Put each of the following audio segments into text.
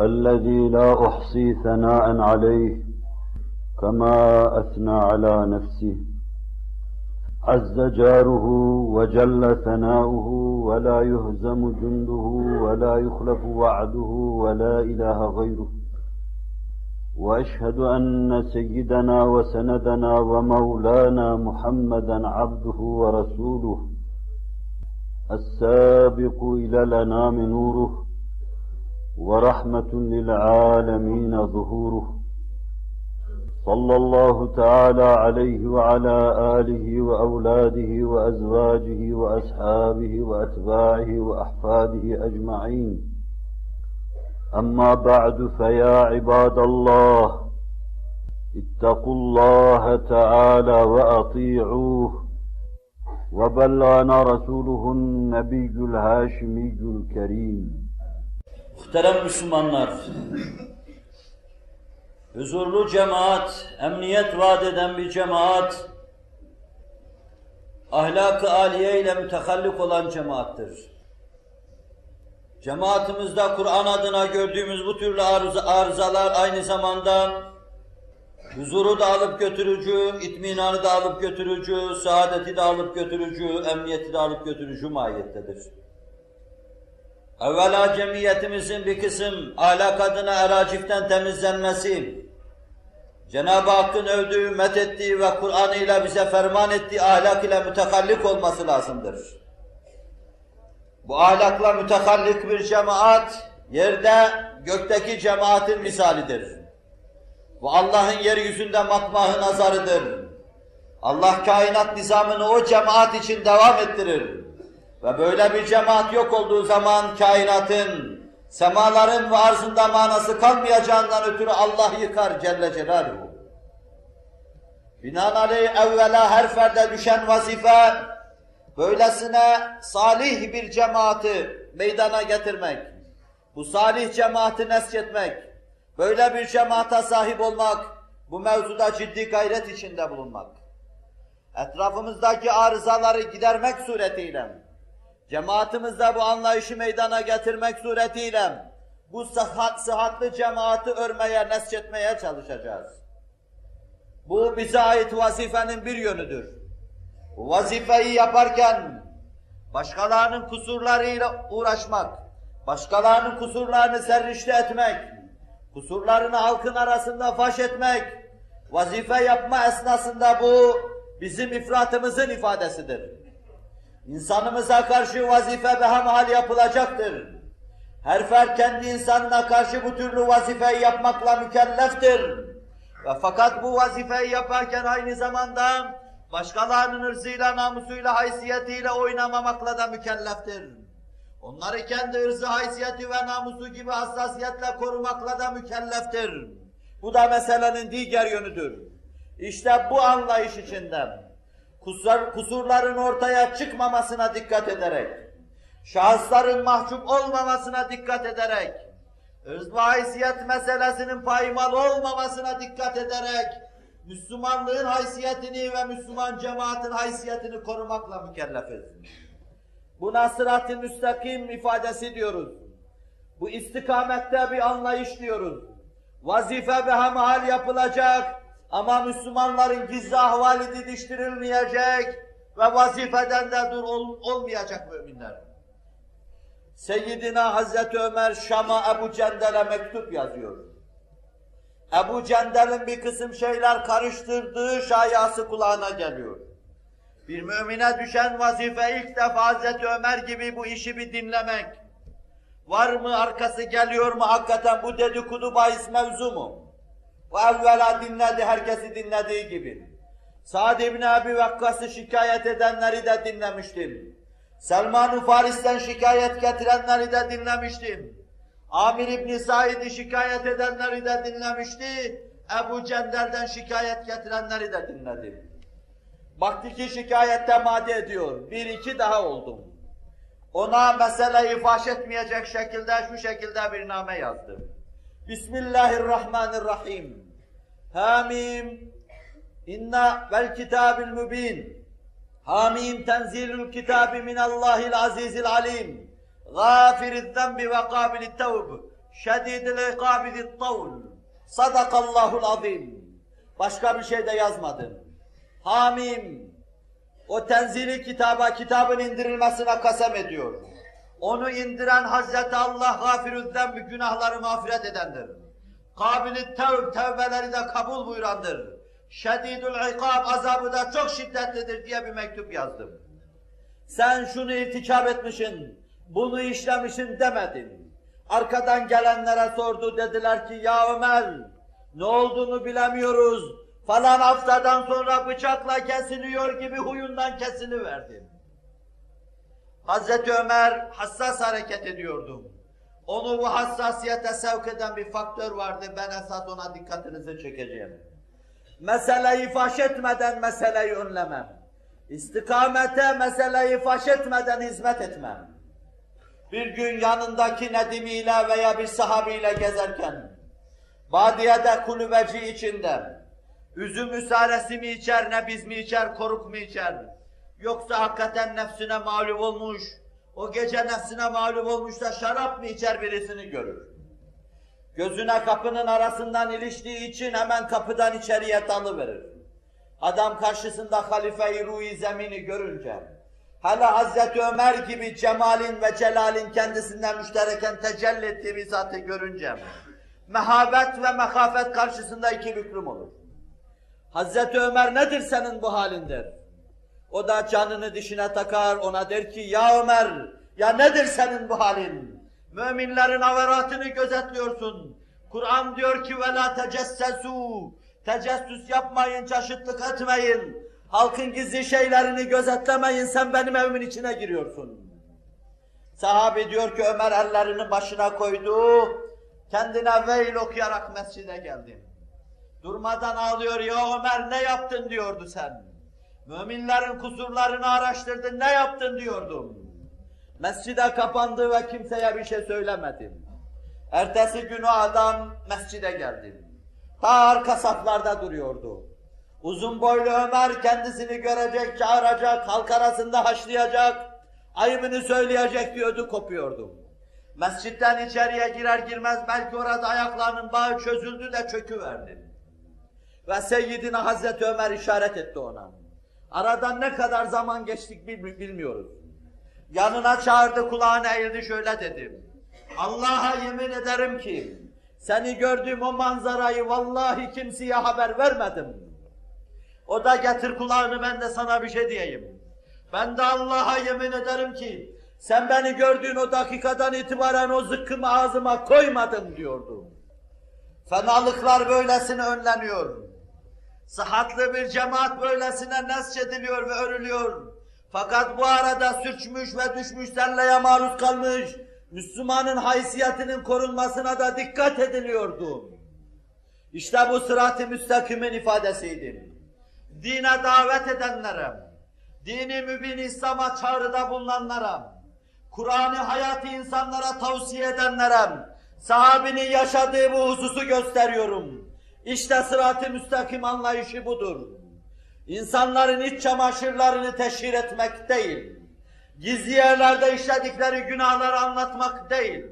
الذي لا أحصي ثناء عليه كما أثنى على نفسه. عز جاره وجل ثناؤه ولا يهزم جنده ولا يخلف وعده ولا إله غيره. وأشهد أن سيدنا وسندنا ومولانا محمدا عبده ورسوله السابق إلى الأنام نوره. ورحمة للعالمين ظهوره. صلى الله تعالى عليه وعلى آله وأولاده وأزواجه وأصحابه وأتباعه وأحفاده أجمعين. أما بعد فيا عباد الله اتقوا الله تعالى وأطيعوه. وبلغنا رسوله النبي الهاشمي الكريم. Muhterem Müslümanlar, huzurlu cemaat, emniyet vaat eden bir cemaat, ahlak-ı aliye ile mütehallik olan cemaattir. Cemaatimizde Kur'an adına gördüğümüz bu türlü arıza, arızalar aynı zamanda huzuru da alıp götürücü, itminanı da alıp götürücü, saadeti de alıp götürücü, emniyeti de alıp götürücü mahiyettedir. Evvela cemiyetimizin bir kısım ahlak adına eraciften temizlenmesi, Cenab-ı Hakk'ın övdüğü, methettiği ve Kur'an ile bize ferman ettiği ahlak ile mütekallik olması lazımdır. Bu ahlakla mütehallik bir cemaat, yerde gökteki cemaatin misalidir. Bu Allah'ın yeryüzünde matmahı nazarıdır. Allah kainat nizamını o cemaat için devam ettirir. Ve böyle bir cemaat yok olduğu zaman kainatın, semaların ve arzında manası kalmayacağından ötürü Allah yıkar Celle Celaluhu. Binaenaleyh evvela her ferde düşen vazife, böylesine salih bir cemaati meydana getirmek, bu salih cemaati nesçetmek, böyle bir cemaate sahip olmak, bu mevzuda ciddi gayret içinde bulunmak. Etrafımızdaki arızaları gidermek suretiyle, cemaatimizde bu anlayışı meydana getirmek suretiyle, bu sıhhat, sıhhatlı cemaati örmeye, nesçetmeye çalışacağız. Bu bize ait vazifenin bir yönüdür. Bu vazifeyi yaparken başkalarının kusurlarıyla uğraşmak, başkalarının kusurlarını serrişte etmek, kusurlarını halkın arasında faş etmek, vazife yapma esnasında bu bizim ifratımızın ifadesidir. İnsanımıza karşı vazife behemhal yapılacaktır. Her fert kendi insanına karşı bu türlü vazifeyi yapmakla mükelleftir. Ve fakat bu vazifeyi yaparken aynı zamanda başkalarının ırzıyla, namusuyla, haysiyetiyle oynamamakla da mükelleftir. Onları kendi ırzı, haysiyeti ve namusu gibi hassasiyetle korumakla da mükelleftir. Bu da meselenin diğer yönüdür. İşte bu anlayış içinde kusur, kusurların ortaya çıkmamasına dikkat ederek, şahısların mahcup olmamasına dikkat ederek, ırz haysiyet meselesinin paymal olmamasına dikkat ederek, Müslümanlığın haysiyetini ve Müslüman cemaatin haysiyetini korumakla mükellefiz. Buna sırat-ı müstakim ifadesi diyoruz. Bu istikamette bir anlayış diyoruz. Vazife ve hemhal yapılacak ama Müslümanların gizli ahvali didiştirilmeyecek ve vazifeden de dur ol, olmayacak müminler. Seyyidina Hazreti Ömer Şam'a Ebu Cendel'e mektup yazıyor. Ebu Cendel'in bir kısım şeyler karıştırdığı şayası kulağına geliyor. Bir mümine düşen vazife ilk defa Hazreti Ömer gibi bu işi bir dinlemek. Var mı arkası geliyor mu hakikaten bu dedikodu bahis mevzu mu? O evvela dinledi herkesi dinlediği gibi. Sa'd ibn Abi Vakkas'ı şikayet edenleri de dinlemiştim. Selman-ı Faris'ten şikayet getirenleri de dinlemiştim. Amir İbni Said'i şikayet edenleri de dinlemişti. Ebu Cendel'den şikayet getirenleri de dinledim. Baktı ki şikayette madde ediyor. Bir iki daha oldum. Ona meseleyi faş etmeyecek şekilde şu şekilde bir name yazdım. Bismillahirrahmanirrahim. Hamim. İnna vel kitabil mübin. Hamim tenzilül kitabi minallahil azizil alim. Gafiriz zembi ve kabilit tevb. Şedidil ikabidit tavl. Sadakallahul azim. Başka bir şey de yazmadım. Hamim. O tenzili kitaba, kitabın indirilmesine kasem ediyor. Onu indiren Hazreti Allah gafirü zembi günahları mağfiret edendir. Kabilit tevb, tevbeleri de kabul buyurandır. Şedidül ikab, azabı da çok şiddetlidir diye bir mektup yazdım. Sen şunu irtikap etmişsin, bunu işlemişsin demedin. Arkadan gelenlere sordu dediler ki ya Ömer ne olduğunu bilemiyoruz. Falan haftadan sonra bıçakla kesiliyor gibi huyundan kesiliverdim. Hazreti Ömer hassas hareket ediyordu. Onu bu hassasiyete sevk eden bir faktör vardı. Ben esas ona dikkatinizi çekeceğim. Meseleyi faş etmeden meseleyi önlemem. İstikamete meseleyi faş etmeden hizmet etmem. Bir gün yanındaki Nedimiyle veya bir sahabiyle gezerken, Badiye'de kulübeci içinde, üzüm üsaresi mi içer, nebiz mi içer, koruk mu içer? Yoksa hakikaten nefsine mağlup olmuş, o gece nefsine mağlup olmuş da şarap mı içer birisini görür. Gözüne kapının arasından iliştiği için hemen kapıdan içeriye dalıverir. Adam karşısında halife-i ruhi zemini görünce, hele Hazreti Ömer gibi cemalin ve celalin kendisinden müştereken tecelli ettiği bir zatı görünce, mehabet ve mehafet karşısında iki büklüm olur. Hazreti Ömer nedir senin bu halin der. O da canını dişine takar, ona der ki, ya Ömer, ya nedir senin bu halin? Müminlerin avaratını gözetliyorsun. Kur'an diyor ki, ve la tecessesu, tecessüs yapmayın, çaşıtlık etmeyin. Halkın gizli şeylerini gözetlemeyin, sen benim evimin içine giriyorsun. Sahabi diyor ki, Ömer ellerini başına koydu, kendine veil okuyarak mescide geldi. Durmadan ağlıyor, ya Ömer ne yaptın diyordu sen. Müminlerin kusurlarını araştırdın, ne yaptın diyordum. Mescide kapandı ve kimseye bir şey söylemedim. Ertesi günü adam mescide geldi. Ta arka saflarda duruyordu. Uzun boylu Ömer kendisini görecek, çağıracak, halk arasında haşlayacak, ayıbını söyleyecek diyordu, kopuyordu. Mescitten içeriye girer girmez belki orada ayaklarının bağı çözüldü de çöküverdi. Ve Seyyidina Hazreti Ömer işaret etti ona. Aradan ne kadar zaman geçtik bilmiyoruz. Yanına çağırdı, kulağına eğildi şöyle dedim. Allah'a yemin ederim ki seni gördüğüm o manzarayı vallahi kimseye haber vermedim. O da getir kulağını ben de sana bir şey diyeyim. Ben de Allah'a yemin ederim ki sen beni gördüğün o dakikadan itibaren o zıkkımı ağzıma koymadım diyordu. Fenalıklar böylesine önleniyor. Sıhhatlı bir cemaat böylesine nesçediliyor ve örülüyor. Fakat bu arada sürçmüş ve düşmüş selleye maruz kalmış, Müslümanın haysiyetinin korunmasına da dikkat ediliyordu. İşte bu sırat-ı müstakimin ifadesiydi. Dine davet edenlere, dini mübin İslam'a çağrıda bulunanlara, Kur'an'ı hayatı insanlara tavsiye edenlere, sahabinin yaşadığı bu hususu gösteriyorum. İşte sırat-ı müstakim anlayışı budur. İnsanların iç çamaşırlarını teşhir etmek değil, gizli yerlerde işledikleri günahları anlatmak değil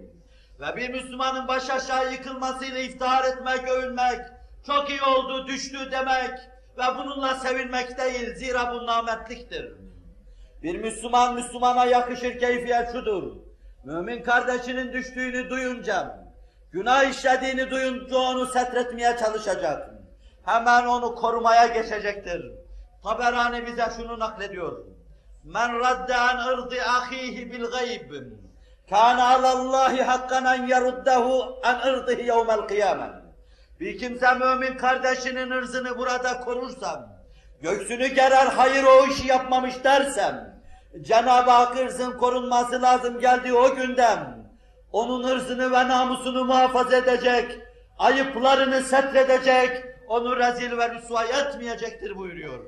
ve bir Müslümanın baş aşağı yıkılmasıyla iftihar etmek, övünmek, çok iyi oldu, düştü demek ve bununla sevinmek değil, zira bu nametliktir. Bir Müslüman, Müslümana yakışır keyfiyet şudur, mümin kardeşinin düştüğünü duyunca, günah işlediğini duyunca onu setretmeye çalışacak. Hemen onu korumaya geçecektir. Taberani bize şunu naklediyor. Men radde an ırdı ahihi bil gayb. Kana alallahi hakkan en yeruddehu an ırdıhi yevmel kıyamet. Bir kimse mümin kardeşinin ırzını burada korursam, göksünü gerer hayır o işi yapmamış dersem, Cenab-ı Hak ırzın korunması lazım geldiği o günden, onun ırzını ve namusunu muhafaza edecek, ayıplarını setredecek, onu rezil ve rüsva etmeyecektir buyuruyor.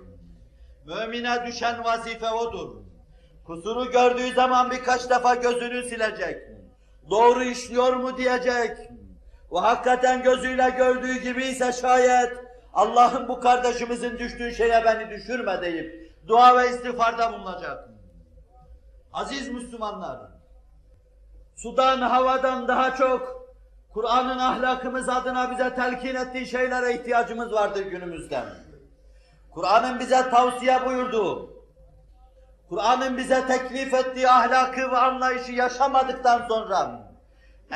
Mümine düşen vazife odur. Kusuru gördüğü zaman birkaç defa gözünü silecek. Doğru işliyor mu diyecek. Ve hakikaten gözüyle gördüğü gibi ise şayet Allah'ın bu kardeşimizin düştüğü şeye beni düşürme deyip dua ve istiğfarda bulunacak. Aziz Müslümanlar, sudan, havadan daha çok Kur'an'ın ahlakımız adına bize telkin ettiği şeylere ihtiyacımız vardır günümüzde. Kur'an'ın bize tavsiye buyurduğu, Kur'an'ın bize teklif ettiği ahlakı ve anlayışı yaşamadıktan sonra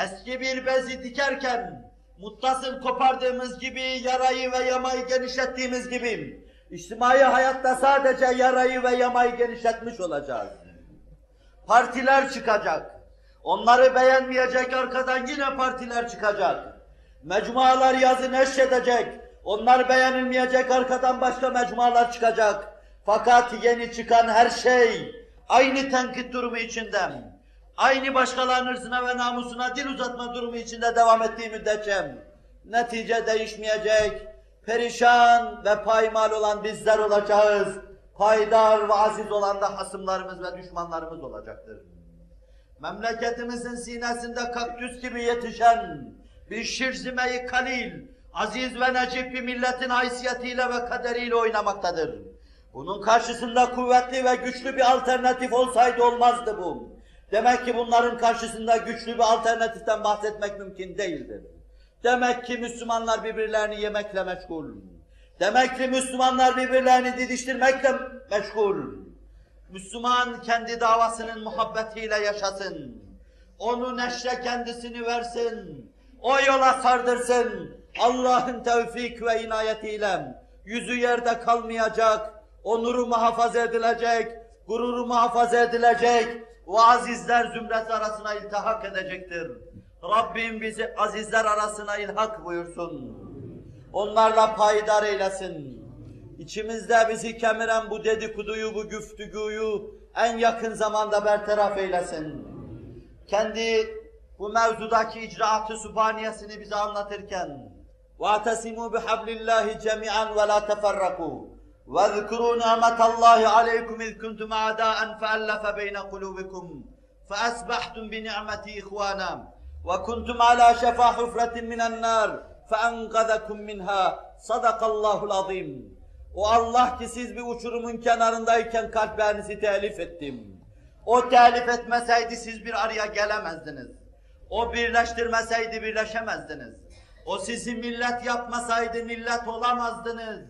eski bir bezi dikerken muttasıl kopardığımız gibi yarayı ve yamayı genişlettiğimiz gibi içtimai hayatta sadece yarayı ve yamayı genişletmiş olacağız. Partiler çıkacak. Onları beğenmeyecek arkadan yine partiler çıkacak. Mecmualar yazı neşredecek. Onlar beğenilmeyecek arkadan başka mecmualar çıkacak. Fakat yeni çıkan her şey aynı tenkit durumu içinden, aynı başkalarının hırsına ve namusuna dil uzatma durumu içinde devam ettiği müddetçe netice değişmeyecek, perişan ve paymal olan bizler olacağız. Paydar ve aziz olan da hasımlarımız ve düşmanlarımız olacaktır. Memleketimizin sinesinde kaktüs gibi yetişen bir şirzimeyi kalil, aziz ve necip bir milletin haysiyetiyle ve kaderiyle oynamaktadır. Bunun karşısında kuvvetli ve güçlü bir alternatif olsaydı olmazdı bu. Demek ki bunların karşısında güçlü bir alternatiften bahsetmek mümkün değildir. Demek ki Müslümanlar birbirlerini yemekle meşgul. Demek ki Müslümanlar birbirlerini didiştirmekle meşgul. Müslüman kendi davasının muhabbetiyle yaşasın. Onu neşre kendisini versin. O yola sardırsın. Allah'ın tevfik ve inayetiyle yüzü yerde kalmayacak, onuru muhafaza edilecek, gururu muhafaza edilecek, o azizler zümresi arasına iltihak edecektir. Rabbim bizi azizler arasına ilhak buyursun. Onlarla payidar eylesin. İçimizde bizi kemiren bu dedikoduyu, bu güftügüyü en yakın zamanda bertaraf eylesin. Kendi bu mevzudaki icraatı subhaniyesini bize anlatırken وَاَعْتَسِمُوا بِحَبْلِ اللّٰهِ جَمِيعًا وَلَا تَفَرَّقُوا وَاذْكُرُوا نِعْمَةَ اللّٰهِ عَلَيْكُمْ اِذْ كُنْتُمْ عَدَاءً فَأَلَّفَ بَيْنَ قُلُوبِكُمْ فَأَصْبَحْتُمْ بِنِعْمَتِهِ إِخْوَانًا وَكُنْتُمْ عَلَى شَفَا حُفْرَةٍ مِنَ النَّارِ فَأَنْقَذَكُمْ مِنْهَا صَدَقَ اللّٰهُ الْعَظِيمُ o Allah ki siz bir uçurumun kenarındayken kalplerinizi telif ettim. O telif etmeseydi siz bir araya gelemezdiniz. O birleştirmeseydi birleşemezdiniz. O sizi millet yapmasaydı millet olamazdınız.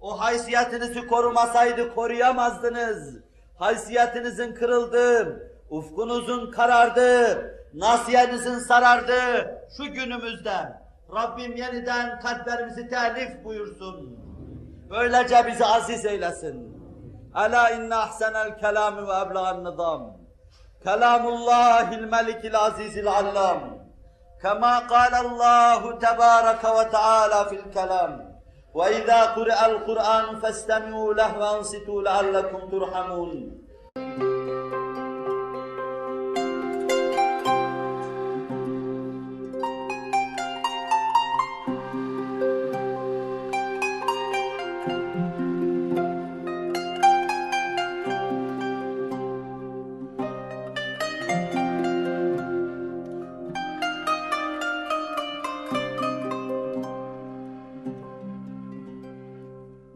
O haysiyetinizi korumasaydı koruyamazdınız. Haysiyetinizin kırıldı, ufkunuzun karardı, nasiyenizin sarardı şu günümüzde. Rabbim yeniden kalplerimizi telif buyursun. Böylece bizi aziz eylesin. Ela inne ahsenel kelami ve ebla'n nizam. Kelamullahil melikil azizil allam. كما قال الله تبارك وتعالى في الكلام وإذا قرأ القرآن فاستمعوا له وأنصتوا لعلكم ترحمون